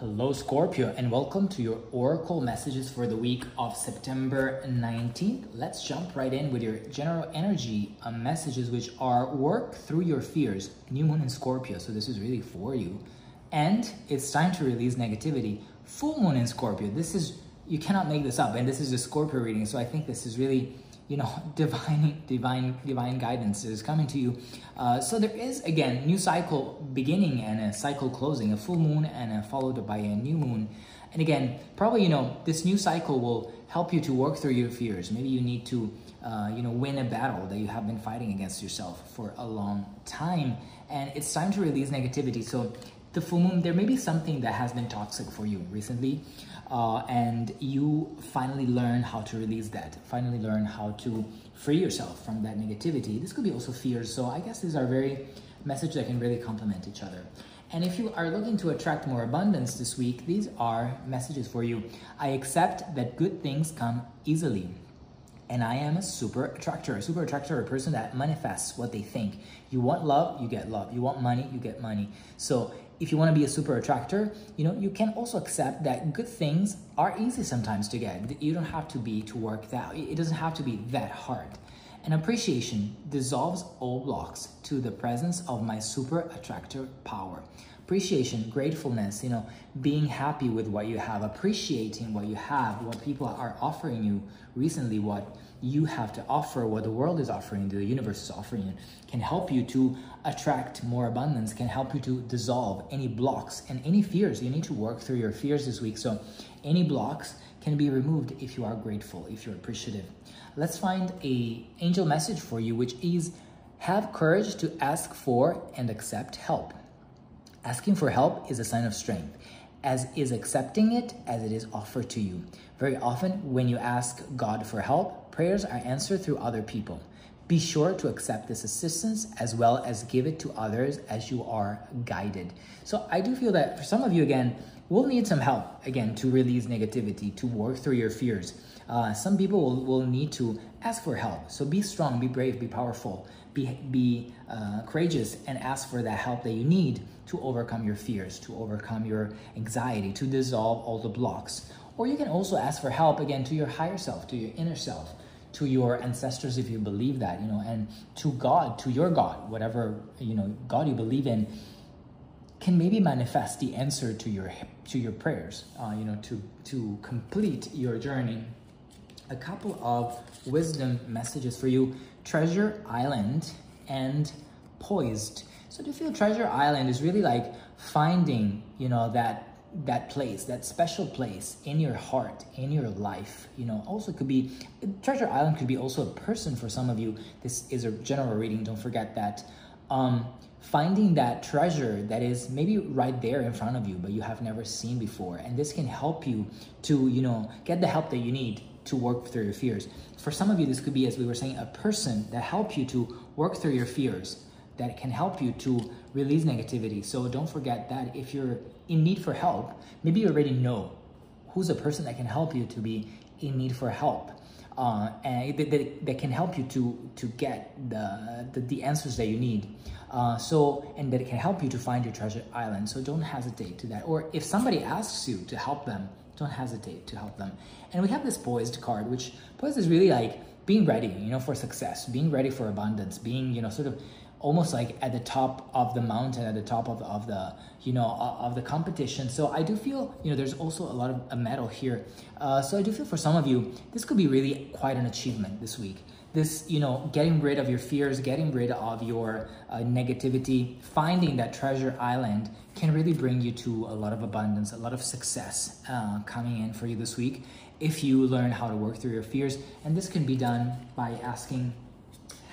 Hello, Scorpio, and welcome to your Oracle messages for the week of September 19th. Let's jump right in with your general energy uh, messages, which are work through your fears. New moon in Scorpio, so this is really for you. And it's time to release negativity. Full moon in Scorpio, this is, you cannot make this up, and this is a Scorpio reading, so I think this is really you know divine divine divine guidance is coming to you. Uh, so there is again new cycle beginning and a cycle closing a full moon and followed by a new moon. And again probably you know this new cycle will help you to work through your fears. Maybe you need to uh, you know win a battle that you have been fighting against yourself for a long time. And it's time to release negativity. So the full moon there may be something that has been toxic for you recently uh, and you finally learn how to release that, finally learn how to free yourself from that negativity. This could be also fears. So I guess these are very messages that can really complement each other. And if you are looking to attract more abundance this week, these are messages for you. I accept that good things come easily. And I am a super attractor. A super attractor, a person that manifests what they think. You want love, you get love. You want money, you get money. So if you want to be a super attractor, you know, you can also accept that good things are easy sometimes to get. You don't have to be to work that. It doesn't have to be that hard. And appreciation dissolves all blocks to the presence of my super attractor power. Appreciation, gratefulness, you know, being happy with what you have, appreciating what you have, what people are offering you recently, what you have to offer, what the world is offering, the universe is offering you, can help you to attract more abundance, can help you to dissolve any blocks and any fears. You need to work through your fears this week. So any blocks can be removed if you are grateful, if you're appreciative. Let's find a angel message for you, which is have courage to ask for and accept help. Asking for help is a sign of strength, as is accepting it as it is offered to you. Very often, when you ask God for help, prayers are answered through other people. Be sure to accept this assistance as well as give it to others as you are guided. So I do feel that for some of you, again, will need some help, again, to release negativity, to work through your fears. Uh, some people will, will need to ask for help. So be strong, be brave, be powerful, be, be uh, courageous, and ask for that help that you need to overcome your fears, to overcome your anxiety, to dissolve all the blocks. Or you can also ask for help, again, to your higher self, to your inner self to your ancestors if you believe that, you know, and to God, to your God, whatever, you know, God you believe in, can maybe manifest the answer to your to your prayers, uh, you know, to to complete your journey. A couple of wisdom messages for you: Treasure Island and Poised. So do you feel Treasure Island is really like finding, you know, that that place, that special place in your heart, in your life. You know, also could be Treasure Island could be also a person for some of you. This is a general reading. Don't forget that. Um, finding that treasure that is maybe right there in front of you, but you have never seen before, and this can help you to you know get the help that you need to work through your fears. For some of you, this could be, as we were saying, a person that help you to work through your fears that can help you to release negativity. So don't forget that if you're in need for help, maybe you already know who's a person that can help you to be in need for help. Uh, and that, that, can help you to to get the the, the answers that you need. Uh, so and that can help you to find your treasure island. So don't hesitate to that. Or if somebody asks you to help them, don't hesitate to help them. And we have this poised card, which poised is really like being ready, you know, for success, being ready for abundance, being you know sort of almost like at the top of the mountain, at the top of, of the, you know, of the competition. So I do feel, you know, there's also a lot of a medal here. Uh, so I do feel for some of you, this could be really quite an achievement this week. This, you know, getting rid of your fears, getting rid of your uh, negativity, finding that treasure island can really bring you to a lot of abundance, a lot of success uh, coming in for you this week if you learn how to work through your fears. And this can be done by asking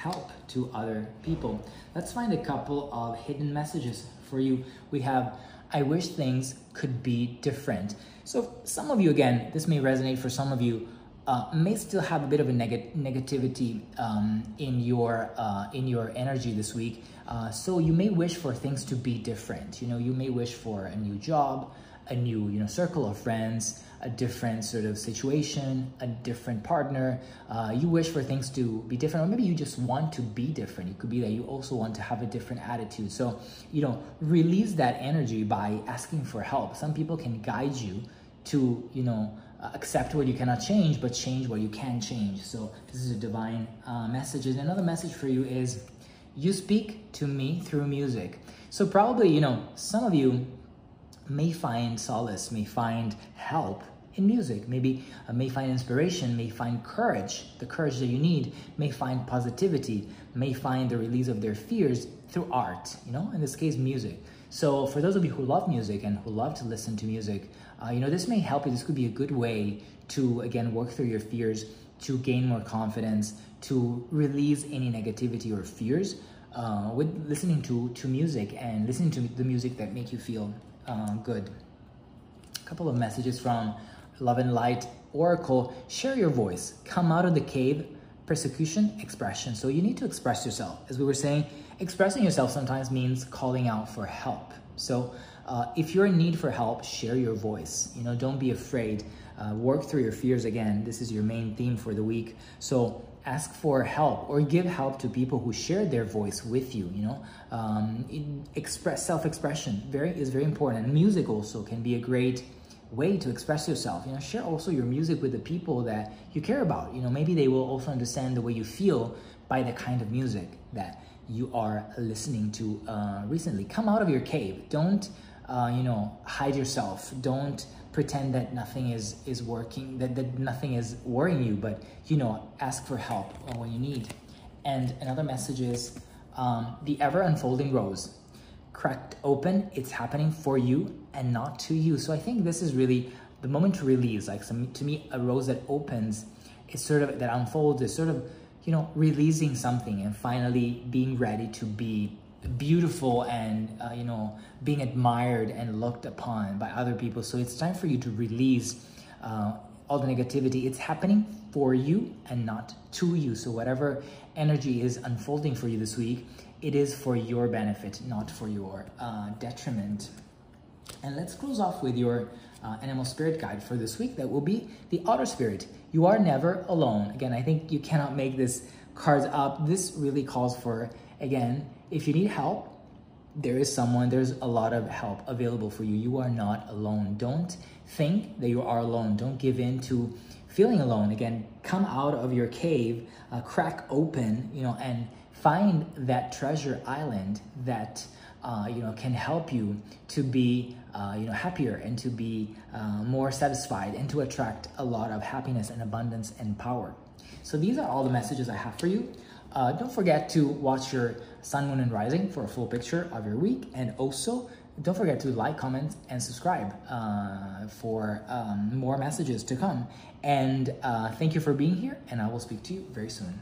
help to other people. Let's find a couple of hidden messages for you. We have, I wish things could be different. So some of you, again, this may resonate for some of you, uh, may still have a bit of a neg- negativity um, in your uh, in your energy this week. Uh, so you may wish for things to be different. You know, you may wish for a new job, a new, you know, circle of friends, a different sort of situation, a different partner. Uh, you wish for things to be different, or maybe you just want to be different. It could be that you also want to have a different attitude. So, you know, release that energy by asking for help. Some people can guide you to, you know, accept what you cannot change, but change what you can change. So this is a divine uh, message. And another message for you is you speak to me through music. So probably, you know, some of you may find solace, may find help in music, maybe uh, may find inspiration, may find courage, the courage that you need, may find positivity, may find the release of their fears through art, you know, in this case, music. So for those of you who love music and who love to listen to music, uh, you know, this may help you. This could be a good way to, again, work through your fears, to gain more confidence, to release any negativity or fears uh, with listening to, to music and listening to the music that make you feel uh, good. A couple of messages from Love and Light Oracle. Share your voice. Come out of the cave. Persecution, expression. So you need to express yourself. As we were saying, expressing yourself sometimes means calling out for help. So uh, if you're in need for help, share your voice. You know, don't be afraid. Uh, work through your fears again. This is your main theme for the week. So ask for help or give help to people who share their voice with you. You know, um, express self-expression very is very important. Music also can be a great way to express yourself. You know, share also your music with the people that you care about. You know, maybe they will also understand the way you feel by the kind of music that you are listening to uh, recently. Come out of your cave. Don't uh, you know, hide yourself. Don't pretend that nothing is is working, that, that nothing is worrying you, but you know, ask for help when you need. And another message is um, the ever unfolding rose. Cracked open, it's happening for you and not to you. So I think this is really the moment to release. Like some, to me, a rose that opens is sort of that unfolds is sort of you know releasing something and finally being ready to be beautiful and uh, you know being admired and looked upon by other people so it's time for you to release uh, all the negativity it's happening for you and not to you so whatever energy is unfolding for you this week it is for your benefit not for your uh, detriment and let's close off with your uh, animal spirit guide for this week that will be the otter spirit you are never alone again i think you cannot make this cards up this really calls for again if you need help, there is someone, there's a lot of help available for you. You are not alone. Don't think that you are alone. Don't give in to feeling alone. Again, come out of your cave, uh, crack open, you know, and find that treasure island that uh, you know can help you to be uh, you know happier and to be uh, more satisfied and to attract a lot of happiness and abundance and power. So these are all the messages I have for you. Uh, don't forget to watch your sun, moon, and rising for a full picture of your week. And also, don't forget to like, comment, and subscribe uh, for um, more messages to come. And uh, thank you for being here, and I will speak to you very soon.